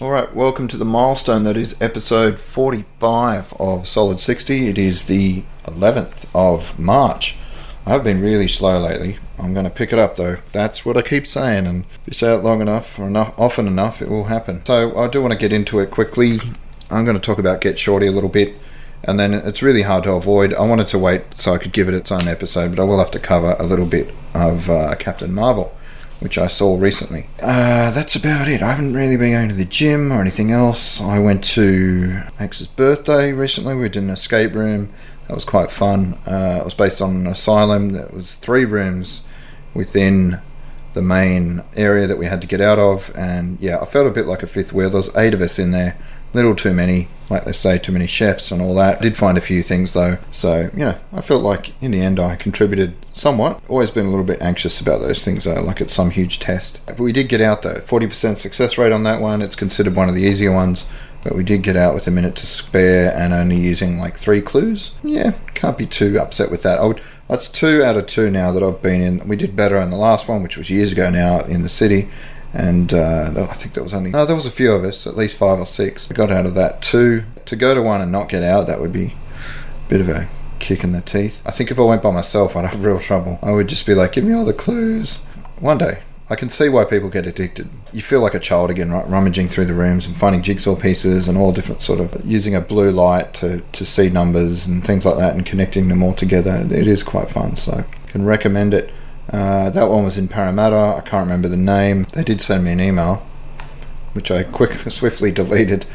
All right, welcome to the milestone that is episode 45 of Solid 60. It is the 11th of March. I've been really slow lately. I'm going to pick it up though. That's what I keep saying, and if you say it long enough or enough, often enough, it will happen. So I do want to get into it quickly. I'm going to talk about Get Shorty a little bit, and then it's really hard to avoid. I wanted to wait so I could give it its own episode, but I will have to cover a little bit of uh, Captain Marvel which I saw recently. Uh, that's about it. I haven't really been going to the gym or anything else. I went to Max's birthday recently. We did an escape room. That was quite fun. Uh, it was based on an asylum that was three rooms within the main area that we had to get out of. And yeah, I felt a bit like a fifth wheel. There was eight of us in there little too many, like they say, too many chefs and all that. I did find a few things though, so you know, I felt like in the end I contributed somewhat. Always been a little bit anxious about those things though, like it's some huge test. But we did get out though, 40% success rate on that one. It's considered one of the easier ones. But we did get out with a minute to spare and only using like three clues. Yeah, can't be too upset with that. I would, that's two out of two now that I've been in. We did better in the last one, which was years ago now in the city and uh, I think there was only no, there was a few of us, at least five or six. We got out of that two. To go to one and not get out, that would be a bit of a kick in the teeth. I think if I went by myself, I'd have real trouble. I would just be like, give me all the clues. One day, I can see why people get addicted. You feel like a child again, right? Rummaging through the rooms and finding jigsaw pieces and all different sort of using a blue light to, to see numbers and things like that and connecting them all together. It is quite fun, so can recommend it. Uh, that one was in Parramatta. I can't remember the name. They did send me an email, which I quick swiftly deleted.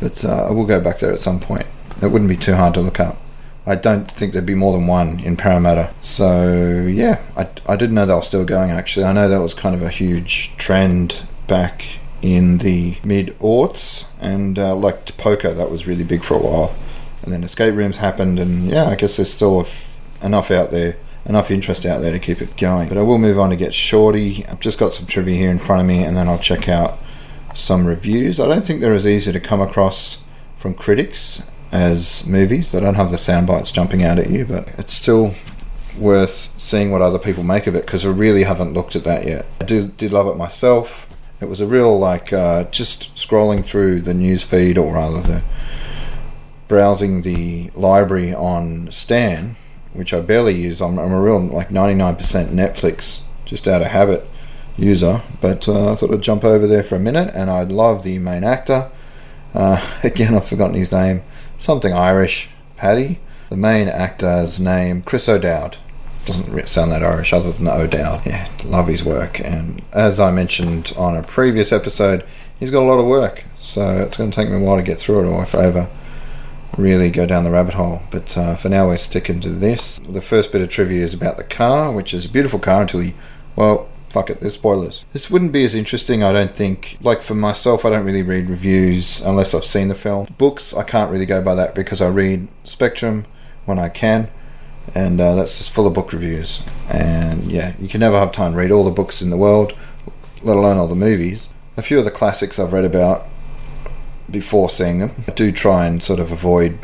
But uh, I will go back there at some point. It wouldn't be too hard to look up. I don't think there'd be more than one in Parramatta. So yeah, I, I didn't know they were still going. Actually, I know that was kind of a huge trend back in the mid aughts, and uh, like poker, that was really big for a while. And then escape rooms happened, and yeah, I guess there's still enough out there enough interest out there to keep it going. But I will move on to get shorty. I've just got some trivia here in front of me, and then I'll check out some reviews. I don't think they're as easy to come across from critics as movies. I don't have the sound bites jumping out at you, but it's still worth seeing what other people make of it because I really haven't looked at that yet. I do did love it myself. It was a real like uh, just scrolling through the news feed, or rather the browsing the library on Stan which I barely use. I'm, I'm a real like 99% Netflix, just out of habit user. But uh, I thought I'd jump over there for a minute, and I love the main actor. Uh, again, I've forgotten his name. Something Irish, Paddy. The main actor's name, Chris O'Dowd. Doesn't sound that Irish other than O'Dowd. Yeah, love his work. And as I mentioned on a previous episode, he's got a lot of work. So it's going to take me a while to get through it, or if I ever really go down the rabbit hole. But uh, for now, we're sticking to this. The first bit of trivia is about the car, which is a beautiful car until you, well, fuck it, there's spoilers. This wouldn't be as interesting, I don't think. Like for myself, I don't really read reviews unless I've seen the film. Books, I can't really go by that because I read Spectrum when I can. And uh, that's just full of book reviews. And yeah, you can never have time to read all the books in the world, let alone all the movies. A few of the classics I've read about before seeing them. I do try and sort of avoid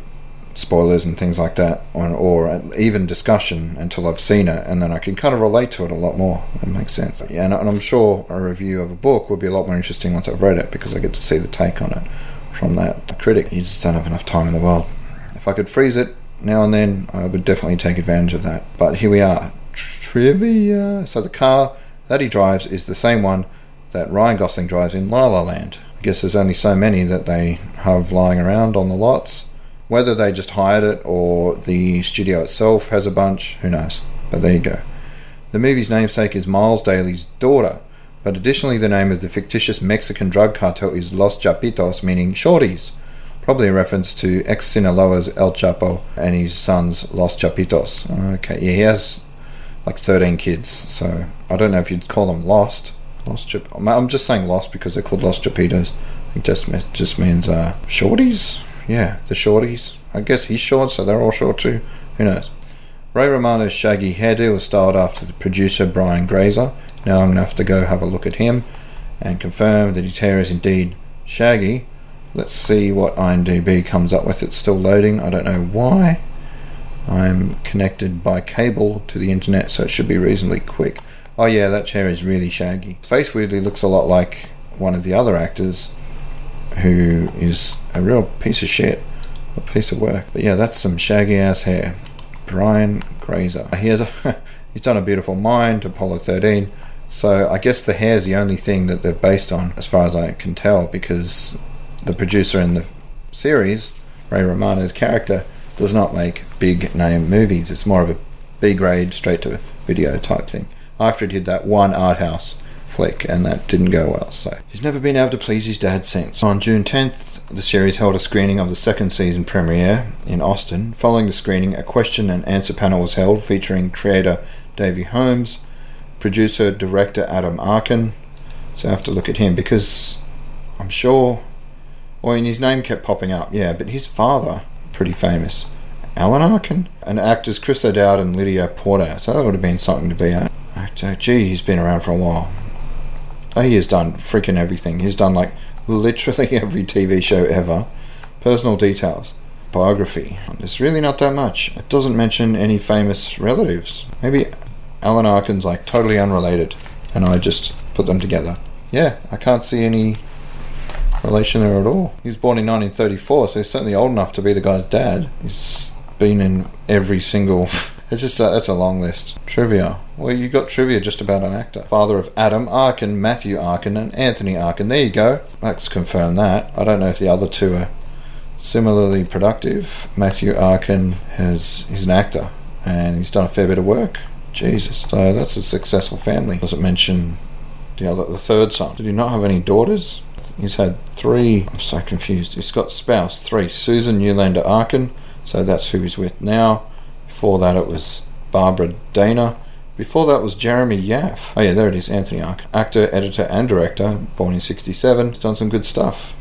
spoilers and things like that, or, or, even discussion until I've seen it, and then I can kind of relate to it a lot more. It makes sense. Yeah, and, and I'm sure a review of a book would be a lot more interesting once I've read it because I get to see the take on it from that critic. You just don't have enough time in the world. If I could freeze it now and then, I would definitely take advantage of that. But here we are. Trivia. So the car that he drives is the same one that Ryan Gosling drives in La La Land. I guess there's only so many that they have lying around on the lots. Whether they just hired it or the studio itself has a bunch, who knows? But there you go. The movie's namesake is Miles Daly's daughter, but additionally, the name of the fictitious Mexican drug cartel is Los Chapitos, meaning shorties. Probably a reference to ex Sinaloa's El Chapo and his sons, Los Chapitos. Okay, yeah, he has like 13 kids, so I don't know if you'd call them lost. I'm just saying lost because they're called Lost Chapitos. I think just just means uh, shorties. Yeah, the shorties. I guess he's short, so they're all short too. Who knows? Ray Romano's shaggy hairdo was styled after the producer Brian Grazer. Now I'm to have to go have a look at him and confirm that his hair is indeed shaggy. Let's see what IMDb comes up with. It's still loading. I don't know why. I'm connected by cable to the internet, so it should be reasonably quick. Oh yeah, that chair is really shaggy. Face weirdly looks a lot like one of the other actors who is a real piece of shit, a piece of work. But yeah, that's some shaggy ass hair. Brian Grazer. He has a, he's done a beautiful mind, Apollo 13. So I guess the hair is the only thing that they're based on, as far as I can tell, because the producer in the series, Ray Romano's character, does not make big name movies. It's more of a B grade, straight to video type thing. After he did that one art house flick, and that didn't go well. So he's never been able to please his dad since. On June 10th, the series held a screening of the second season premiere in Austin. Following the screening, a question and answer panel was held featuring creator Davey Holmes, producer director Adam Arkin. So I have to look at him because I'm sure. Well, and his name kept popping up, yeah, but his father, pretty famous. Alan Arkin? And actors Chris O'Dowd and Lidia Porto. So that would have been something to be at. So gee, he's been around for a while. Oh, he has done freaking everything. He's done like literally every TV show ever. Personal details. Biography. There's really not that much. It doesn't mention any famous relatives. Maybe Alan Arkin's like totally unrelated, and I just put them together. Yeah, I can't see any relation there at all. He was born in 1934, so he's certainly old enough to be the guy's dad. He's been in every single. It's just a, that's a long list. Trivia. Well, you got trivia just about an actor. Father of Adam Arkin, Matthew Arkin, and Anthony Arkin. There you go. Let's confirm that. I don't know if the other two are similarly productive. Matthew Arkin has he's an actor and he's done a fair bit of work. Jesus. So that's a successful family. Doesn't mention the other, the third son. Did he not have any daughters? He's had three. I'm so confused. He's got spouse three. Susan Newlander Arkin. So that's who he's with now. Before that, it was Barbara Dana. Before that was Jeremy Yaffe. Oh yeah, there it is. Anthony Arkin, actor, editor, and director. Born in '67. Done some good stuff.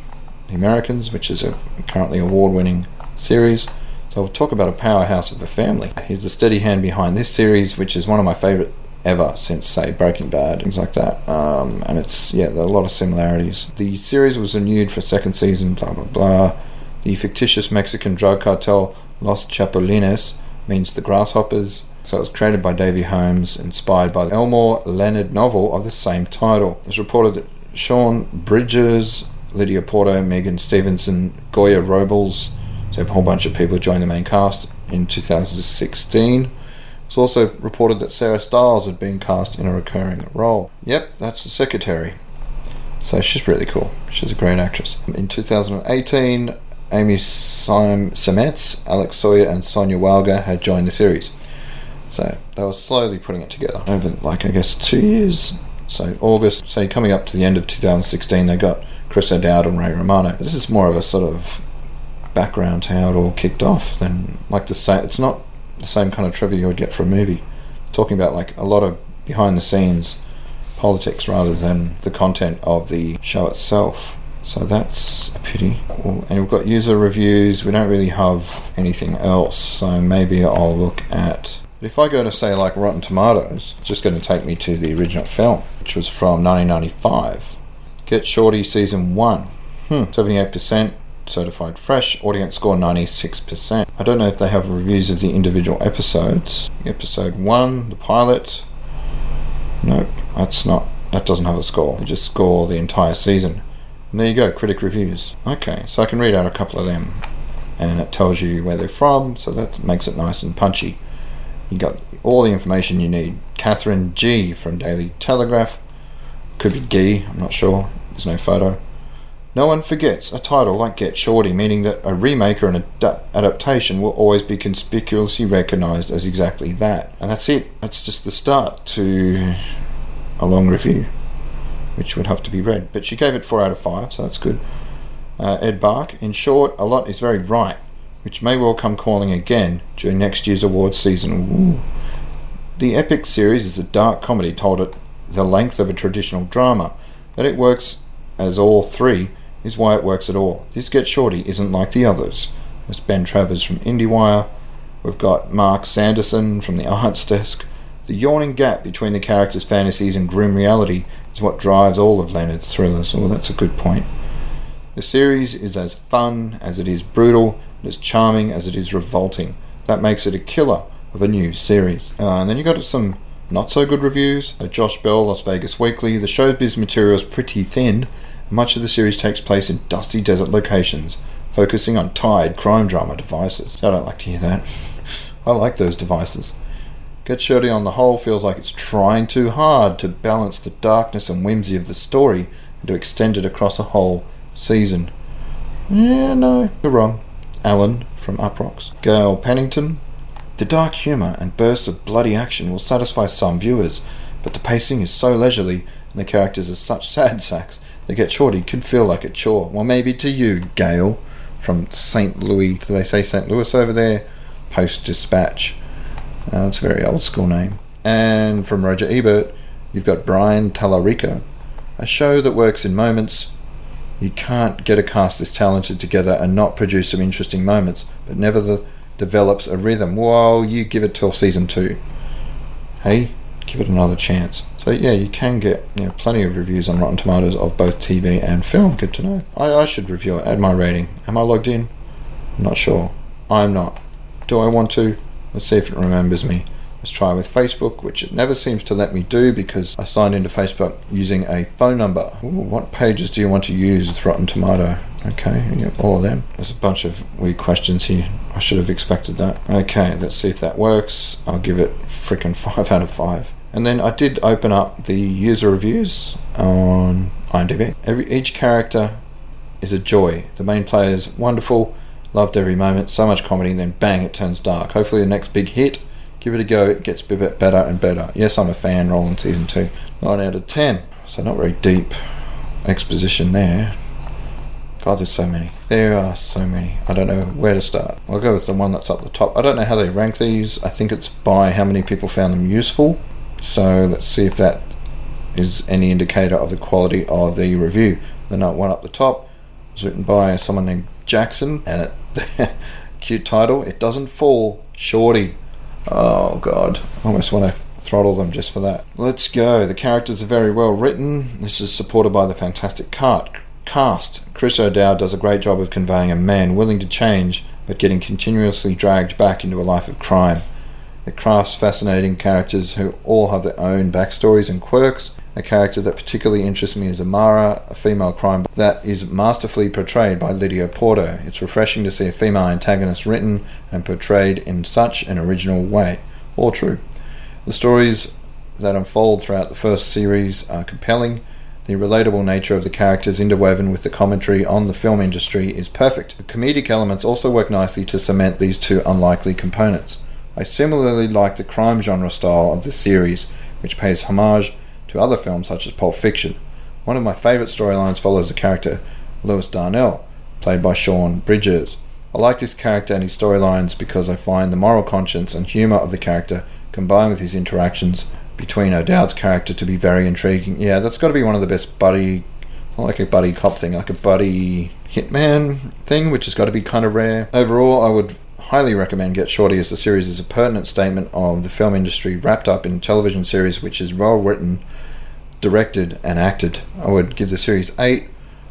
The Americans, which is a currently award-winning series. So we'll talk about a powerhouse of a family. He's a steady hand behind this series, which is one of my favourite ever since, say, Breaking Bad, things like that. Um, and it's, yeah, there are a lot of similarities. The series was renewed for second season, blah, blah, blah. The fictitious Mexican drug cartel Los Chapulines means the grasshoppers. So it was created by Davey Holmes, inspired by the Elmore Leonard novel of the same title. It was reported that Sean Bridgers, Lidia Porto, Megan Stevenson, Goya Robles, so a whole bunch of people joined the main cast in 2016. It's also reported that Sarah Stiles had been cast in a recurring role. Yep, that's the secretary. So she's really cool. She's a great actress. In 2018, Amy Sim- Seimetz, Alex Sawyer, and Sonya Walger had joined the series. So they were slowly putting it together over, like, I guess, two years. So August, so coming up to the end of 2016, they got Chris O'Dowd and Ray Romano. This is more of a sort of background to how it all kicked off than like the same. It's not the same kind of trivia you would get for a movie. Talking about like a lot of behind the scenes politics rather than the content of the show itself. So that's a pity. And we've got user reviews. We don't really have anything else. So maybe I'll look at. If I go to say like Rotten Tomatoes, it's just going to take me to the original film, which was from 1995. Get Shorty season one. Hmm, 78% certified fresh. Audience score 96%. I don't know if they have reviews of the individual episodes. Episode 1, the pilot. Nope, that's not. That doesn't have a score. They just score the entire season. And there you go, critic reviews. Okay, so I can read out a couple of them. And it tells you where they're from, so that makes it nice and punchy. You got all the information you need. Catherine G from Daily Telegraph. Could be Gee, I'm not sure. There's no photo. No one forgets a title like Get Shorty, meaning that a remake or an ad- adaptation will always be conspicuously recognised as exactly that. And that's it. That's just the start to a long review, which would have to be read. But she gave it 4 out of 5, so that's good. Uh, Ed Bark, in short, a lot is very right, which may well come calling again during next year's awards season. Ooh. The epic series is a dark comedy told at the length of a traditional drama, that it works as all three is why it works at all. This Get Shorty isn't like the others. There's Ben Travers from IndieWire. We've got Mark Sanderson from the Arts Desk. The yawning gap between the characters' fantasies and grim reality is what drives all of Leonard's thrillers. Oh, that's a good point. The series is as fun as it is brutal, and as charming as it is revolting. That makes it a killer of a new series. Uh, and then you got some not so good reviews. Uh, Josh Bell, Las Vegas Weekly. The showbiz material is pretty thin Much of the series takes place in dusty desert locations, focusing on tired crime drama devices. I don't like to hear that. I like those devices. Get Shorty on the whole feels like it's trying too hard to balance the darkness and whimsy of the story and to extend it across a whole season. Yeah, no, you're wrong. Alan from Uproxx. Gail Pennington. The dark humour and bursts of bloody action will satisfy some viewers, but the pacing is so leisurely and the characters are such sad sacks that Get Shorty could feel like a chore. Well, maybe to you, Gail, from St. Louis. Do they say St. Louis over there? Post Dispatch. Uh, it's a very old school name. And from Roger Ebert, you've got Brian Tallarico. A show that works in moments. You can't get a cast this talented together and not produce some interesting moments, but never the, develops a rhythm. Well, you give it till season two. Hey, give it another chance. So yeah, you can get you know, plenty of reviews on Rotten Tomatoes of both TV and film. Good to know. I, I should review it. Add my rating. Am I logged in? I'm not sure. I'm not. Do I want to? Let's see if it remembers me. Let's try with Facebook, which it never seems to let me do because I signed into Facebook using a phone number. Ooh, what pages do you want to use with Rotten Tomato? Okay, all of them. There's a bunch of weird questions here. I should have expected that. Okay, let's see if that works. I'll give it freaking 5 out of 5. And then I did open up the user reviews on IMDb. Every each character is a joy. The main player is wonderful, loved every moment, so much comedy, and then bang, it turns dark. Hopefully, the next big hit, give it a go, it gets better and better. Yes, I'm a fan, rolling season 2. 9 out of 10. So, not very deep exposition there. God, there's so many. There are so many. I don't know where to start. I'll go with the one that's up the top. I don't know how they rank these. I think it's by how many people found them useful. So let's see if that is any indicator of the quality of the review. The note one up the top was written by someone named Jackson, and it cute title. It doesn't fall, shorty. Oh god, I almost want to throttle them just for that. Let's go. The characters are very well written. This is supported by the fantastic cart cast. Chris O'Dowd does a great job of conveying a man willing to change, but getting continuously dragged back into a life of crime. It crafts fascinating characters who all have their own backstories and quirks. A character that particularly interests me is Amara, a female crime that is masterfully portrayed by Lidia Porto. It's refreshing to see a female antagonist written and portrayed in such an original way. All true. The stories that unfold throughout the first series are compelling. The relatable nature of the characters interwoven with the commentary on the film industry is perfect. The comedic elements also work nicely to cement these two unlikely components. I similarly like the crime genre style of this series, which pays homage to other films such as Pulp Fiction. One of my favourite storylines follows the character Lewis Darnell, played by Sean Bridgers. I like this character and his storylines because I find the moral conscience and humour of the character combined with his interactions between O'Dowd's character to be very intriguing. Yeah, that's got to be one of the best buddy, not like a buddy cop thing, like a buddy hitman thing, which has got to be kind of rare. Overall, I would highly recommend Get Shorty as the series is a pertinent statement of the film industry wrapped up in a television series which is well written, directed, and acted. I would give the series 8.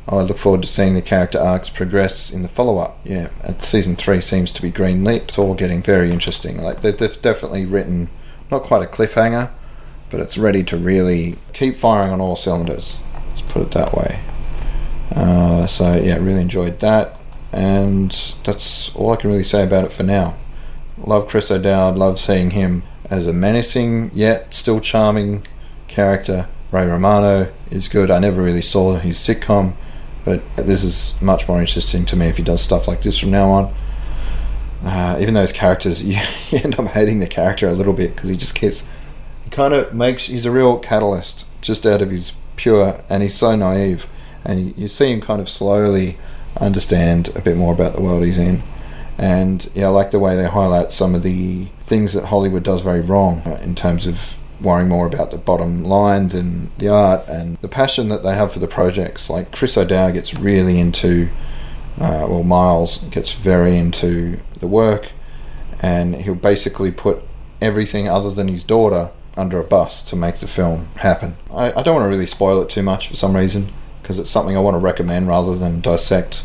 I look forward to seeing the character arcs progress in the follow up. Yeah, and season 3 seems to be green lit. It's all getting very interesting. Like, they've definitely written not quite a cliffhanger, but it's ready to really keep firing on all cylinders. Let's put it that way. Uh, so yeah, really enjoyed that, and that's all I can really say about it for now. Love Chris O'Dowd. Love seeing him as a menacing yet still charming character. Ray Romano is good. I never really saw his sitcom, but this is much more interesting to me if he does stuff like this from now on. Uh, even those characters, you, you end up hating the character a little bit because he just keeps He kind of makes he's a real catalyst just out of his pure and he's so naive and you see him kind of slowly understand a bit more about the world he's in. And yeah I like the way they highlight some of the things that Hollywood does very wrong uh, in terms of worrying more about the bottom line than the art. And the passion that they have for the projects like Chris O'Dowd gets really into uh, well Miles gets very into the work. And he'll basically put everything other than his daughter under a bus to make the film happen. I, I don't want to really spoil it too much for some reason because it's something I want to recommend rather than dissect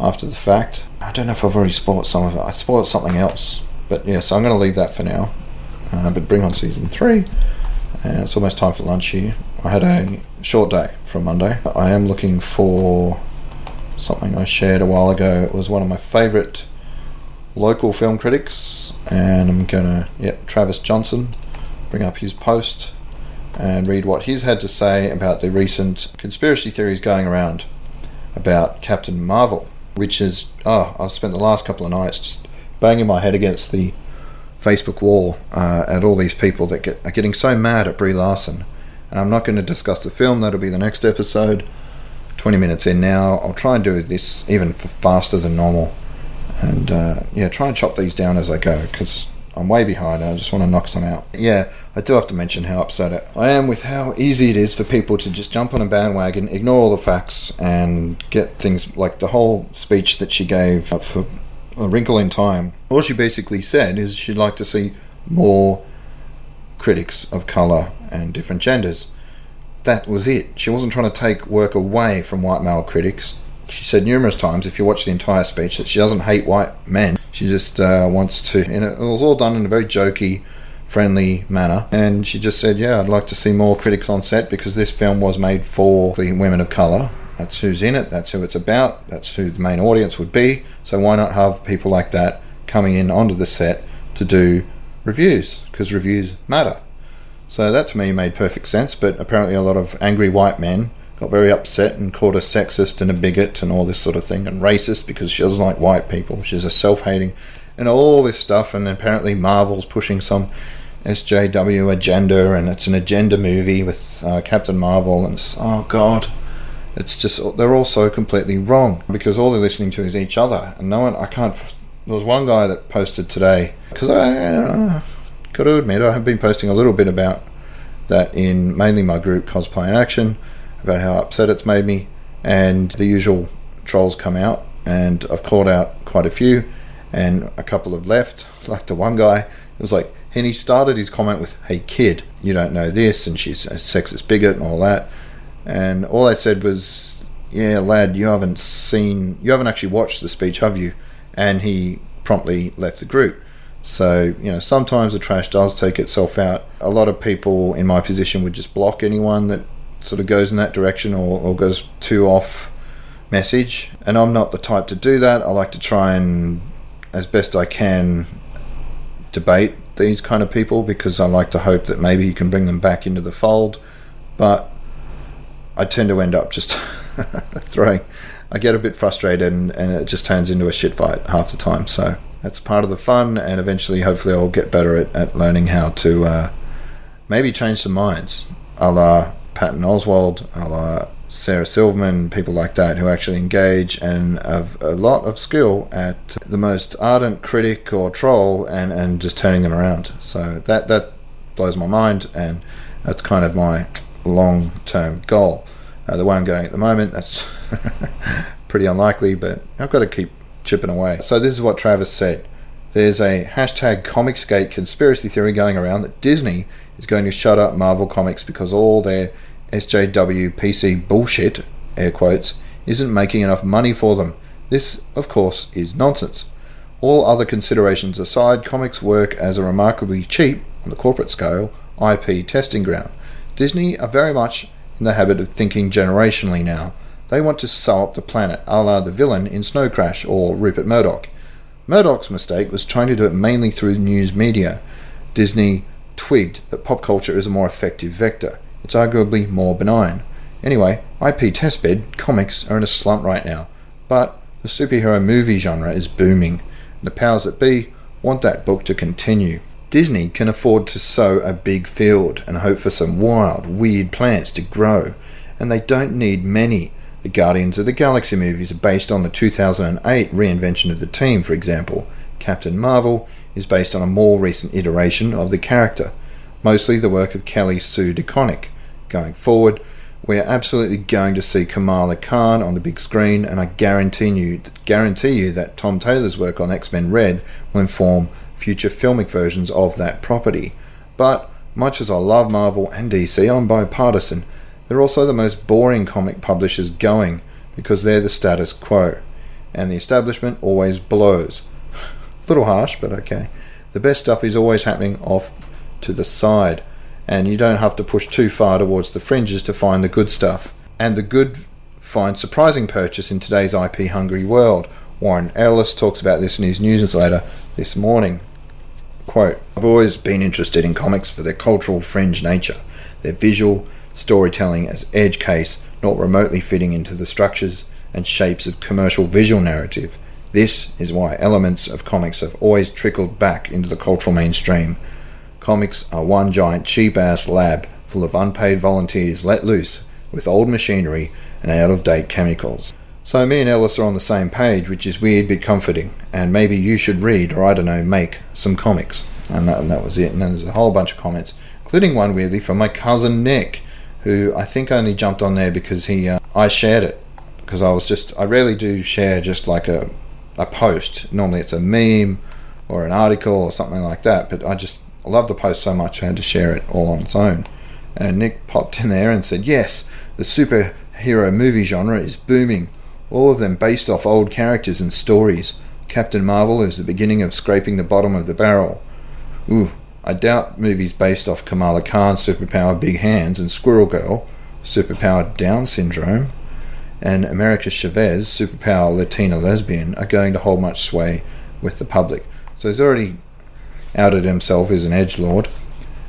after the fact. I don't know if I've already spoiled some of it. I spoiled something else. But yeah, so I'm going to leave that for now. Uh, but bring on season three. And it's almost time for lunch here. I had a short day from Monday. I am looking for something I shared a while ago. It was one of my favourite local film critics, and I'm gonna, yep, Travis Johnson, bring up his post and read what he's had to say about the recent conspiracy theories going around about Captain Marvel, which is, oh, I've spent the last couple of nights just banging my head against the Facebook wall uh, at all these people that get are getting so mad at Brie Larson. And I'm not going to discuss the film, that'll be the next episode. 20 minutes in now. I'll try and do this even faster than normal. And uh, yeah, try and chop these down as I go because I'm way behind. I just want to knock some out. Yeah, I do have to mention how upset I am with how easy it is for people to just jump on a bandwagon, ignore all the facts, and get things like the whole speech that she gave for A Wrinkle in Time. All she basically said is she'd like to see more critics of colour and different genders. That was it. She wasn't trying to take work away from white male critics. She said numerous times, if you watch the entire speech, that she doesn't hate white men. She just uh, wants to, and it was all done in a very jokey, friendly manner. And she just said, Yeah, I'd like to see more critics on set because this film was made for the women of colour. That's who's in it, that's who it's about, that's who the main audience would be. So why not have people like that coming in onto the set to do reviews? Because reviews matter. So that to me made perfect sense, but apparently a lot of angry white men got very upset and called her sexist and a bigot and all this sort of thing and racist because she doesn't like white people. She's a self hating and all this stuff. And apparently Marvel's pushing some SJW agenda and it's an agenda movie with uh, Captain Marvel. And oh god, it's just they're all so completely wrong because all they're listening to is each other. And no one, I can't. There was one guy that posted today because I uh, got to admit I have been posting a little bit about that in mainly my group Cosplay in Action about how upset it's made me, and the usual trolls come out, and I've called out quite a few, and a couple have left. Like the one guy, it was like, and he started his comment with, "Hey kid, you don't know this," and she's a sexist bigot and all that, and all I said was, "Yeah, lad, you haven't seen, you haven't actually watched the speech, have you?" And he promptly left the group. So, you know, sometimes the trash does take itself out. A lot of people in my position would just block anyone that sort of goes in that direction or, or goes too off message. And I'm not the type to do that. I like to try and, as best I can, debate these kind of people because I like to hope that maybe you can bring them back into the fold. But I tend to end up just throwing. I get a bit frustrated and, and it just turns into a shit fight half the time. So that's part of the fun, and eventually, hopefully, I'll get better at, at learning how to uh, maybe change some minds, a la Patton Oswalt, a la Sarah Silverman, people like that who actually engage and have a lot of skill at the most ardent critic or troll and, and just turning them around. So that that blows my mind, and that's kind of my long term goal. Uh, the way I'm going at the moment, that's pretty unlikely, but I've got to keep chipping away. So this is what Travis said. There's a hashtag Comicsgate conspiracy theory going around that Disney is going to shut up Marvel Comics because all their SJW PC bullshit, air quotes, isn't making enough money for them. This, of course, is nonsense. All other considerations aside, comics work as a remarkably cheap, on the corporate scale, IP testing ground. Disney are very much in the habit of thinking generationally now. They want to sew up the planet, a la the villain in Snow Crash or Rupert Murdoch. Murdoch's mistake was trying to do it mainly through news media. Disney twigged that pop culture is a more effective vector it's arguably more benign. Anyway, IP testbed comics are in a slump right now, but the superhero movie genre is booming. And the powers that be want that book to continue. Disney can afford to sow a big field and hope for some wild, weird plants to grow, and they don't need many. The Guardians of the Galaxy movies are based on the 2008 reinvention of the team, for example. Captain Marvel is based on a more recent iteration of the character mostly the work of Kelly Sue DeConnick. Going forward, we are absolutely going to see Kamala Khan on the big screen, and I guarantee you, guarantee you that Tom Taylor's work on X Men Red will inform future filmic versions of that property. But much as I love Marvel and DC, I'm bipartisan. They're also the most boring comic publishers going because they're the status quo, and the establishment always blows. Little harsh, but okay. The best stuff is always happening off to the side, and you don't have to push too far towards the fringes to find the good stuff. and the good find surprising purchase in today's IP hungry world. Warren Ellis talks about this in his newsletter this morning. Quote, I've always been interested in comics for their cultural fringe nature, their visual storytelling as edge case, not remotely fitting into the structures and shapes of commercial visual narrative. This is why elements of comics have always trickled back into the cultural mainstream. Comics are one giant cheap ass lab full of unpaid volunteers let loose with old machinery and out of date chemicals. So me and Ellis are on the same page, which is weird but comforting. And maybe you should read, or I don't know, make some comics. And that, and that was it. And then there's a whole bunch of comments, including one weirdly from my cousin Nick, who I think only jumped on there because he uh, I shared it because I was just I rarely do share just like a a post. Normally it's a meme or an article or something like that. But I just I love the post so much I had to share it all on its own. And Nick popped in there and said, "Yes, the superhero movie genre is booming all of them based off old characters and stories. Captain Marvel is the beginning of scraping the bottom of the barrel. Ooh, I doubt movies based off Kamala Khan's superpower Big Hands and Squirrel Girl, superpowered Down syndrome, and America Chavez, superpower Latina lesbian, are going to hold much sway with the public. So he's already outed himself as an edge lord.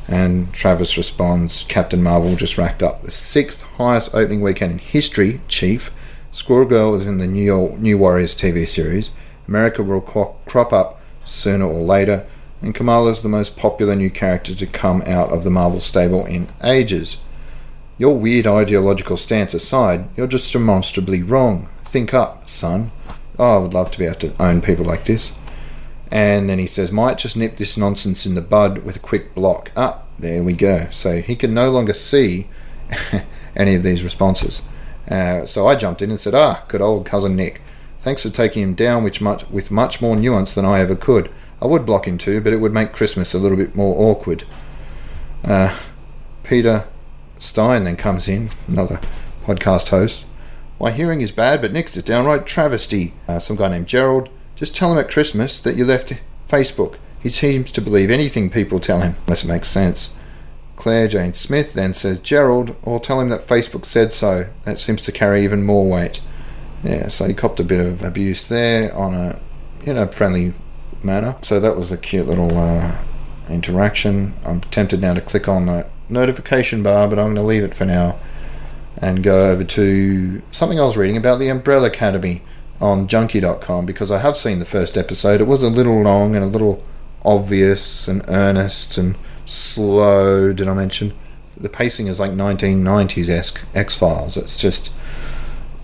And Travis responds, Captain Marvel just racked up the sixth highest opening weekend in history, Chief. Squirrel Girl is in the New, York, New Warriors TV series. America will crop up sooner or later, and Kamala is the most popular new character to come out of the Marvel stable in ages. Your weird ideological stance aside, you're just demonstrably wrong. Think up, son. Oh, I would love to be able to own people like this. And then he says, might just nip this nonsense in the bud with a quick block. Ah, there we go. So he can no longer see any of these responses. Uh, so I jumped in and said, Ah, good old cousin Nick. Thanks for taking him down which much, with much more nuance than I ever could. I would block him too, but it would make Christmas a little bit more awkward. Uh, Peter Stein then comes in, another podcast host. My hearing is bad, but Nick's a downright travesty. Uh, some guy named Gerald. Just tell him at Christmas that you left Facebook. He seems to believe anything people tell him, it makes sense. Claire Jane Smith then says, Gerald, or tell him that Facebook said so. That seems to carry even more weight. Yeah, so he copped a bit of abuse there on a, you know, friendly manner. So that was a cute little uh, interaction. I'm tempted now to click on the notification bar, but I'm going to leave it for now and go over to something I was reading about the Umbrella Academy on junkee.com because I have seen the first episode. It was a little long and a little obvious and earnest and slow. Did I mention the pacing is like 1990s esque X Files? It's just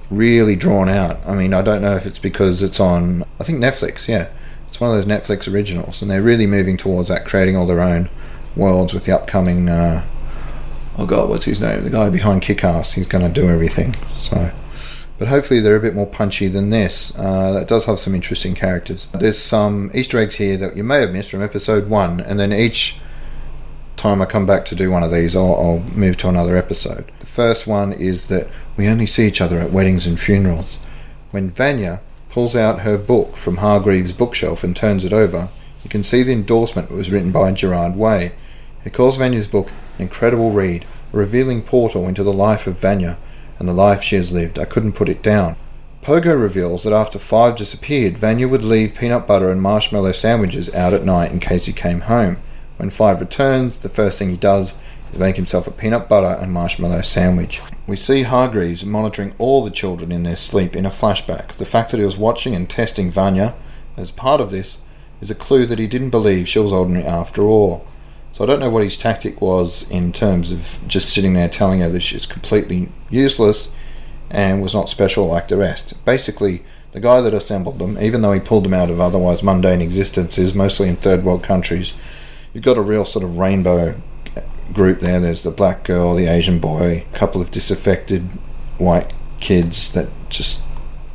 really drawn out. I mean, I don't know if it's because it's on. I think Netflix. Yeah, it's one of those Netflix originals, and they're really moving towards that, creating all their own worlds with the upcoming. Uh, oh God, what's his name? The guy behind Kick-Ass. He's going to do everything. So but hopefully they're a bit more punchy than this. Uh, that does have some interesting characters. There's some Easter eggs here that you may have missed from episode one, and then each time I come back to do one of these, I'll, I'll move to another episode. The first one is that we only see each other at weddings and funerals. When Vanya pulls out her book from Hargreaves' bookshelf and turns it over, you can see the endorsement was written by Gerard Way. It calls Vanya's book an incredible read, a revealing portal into the life of Vanya and the life she has lived. I couldn't put it down. Pogo reveals that after Five disappeared, Vanya would leave peanut butter and marshmallow sandwiches out at night in case he came home. When Five returns, the first thing he does is make himself a peanut butter and marshmallow sandwich. We see Hargreaves monitoring all the children in their sleep in a flashback. The fact that he was watching and testing Vanya as part of this is a clue that he didn't believe she was ordinary after all. So I don't know what his tactic was in terms of just sitting there telling her that she's completely useless and was not special like the rest. Basically, the guy that assembled them, even though he pulled them out of otherwise mundane existences, mostly in third world countries, you've got a real sort of rainbow group there. There's the black girl, the Asian boy, a couple of disaffected white kids that just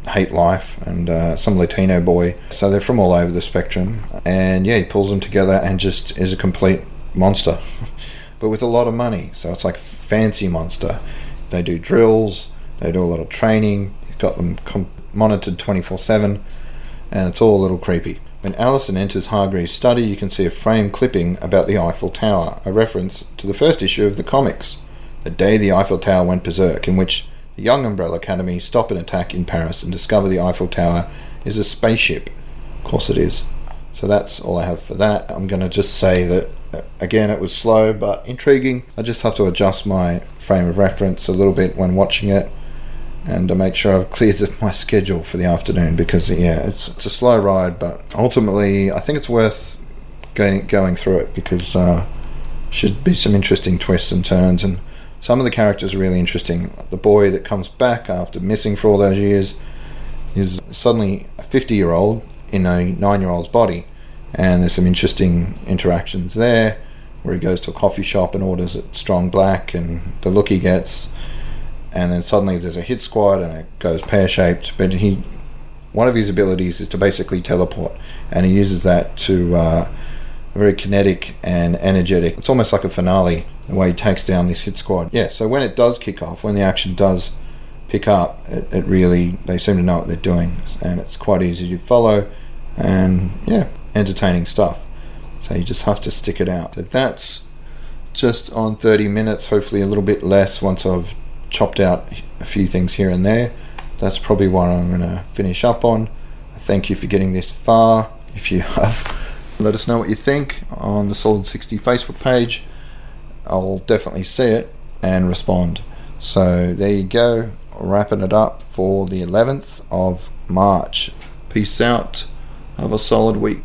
hate life, and uh, some Latino boy. So they're from all over the spectrum. And yeah, he pulls them together and just is a complete monster, but with a lot of money. So it's like fancy monster. They do drills, they do a lot of training. You've got them com- monitored 24 7, and it's all a little creepy. When Allison enters Hargreaves' study, you can see a frame clipping about the Eiffel Tower, a reference to the first issue of the comics, The Day the Eiffel Tower Went Berserk, in which The young Umbrella Academy stop an attack in Paris and discover the Eiffel Tower is a spaceship. Of course it is. So that's all I have for that. I'm going to just say that, again, it was slow but intriguing. I just have to adjust my frame of reference a little bit when watching it and to make sure I've cleared my schedule for the afternoon because, yeah, it's, it's a slow ride, but ultimately I think it's worth going, going through it because uh, should be some interesting twists and turns and some of the characters are really interesting. The boy that comes back after missing for all those years is suddenly a 50 year old in a nine year old's body, and there's some interesting interactions there where he goes to a coffee shop and orders a strong black, and the look he gets, and then suddenly there's a hit squad and it goes pear shaped. But he, one of his abilities is to basically teleport, and he uses that to uh, very kinetic and energetic. It's almost like a finale the way he takes down this hit squad. Yeah, so when it does kick off, when the action does pick up, it, it really they seem to know what they're doing, and it's quite easy to follow, and yeah, entertaining stuff. So you just have to stick it out. So that's just on 30 minutes, hopefully a little bit less once I've chopped out a few things here and there. That's probably what I'm going to finish up on. Thank you for getting this far. If you have, let us know what you think on the Solid 60 Facebook page. I'll definitely see it and respond. So there you go, wrapping it up for the 11th of March. Peace out. Have a solid week.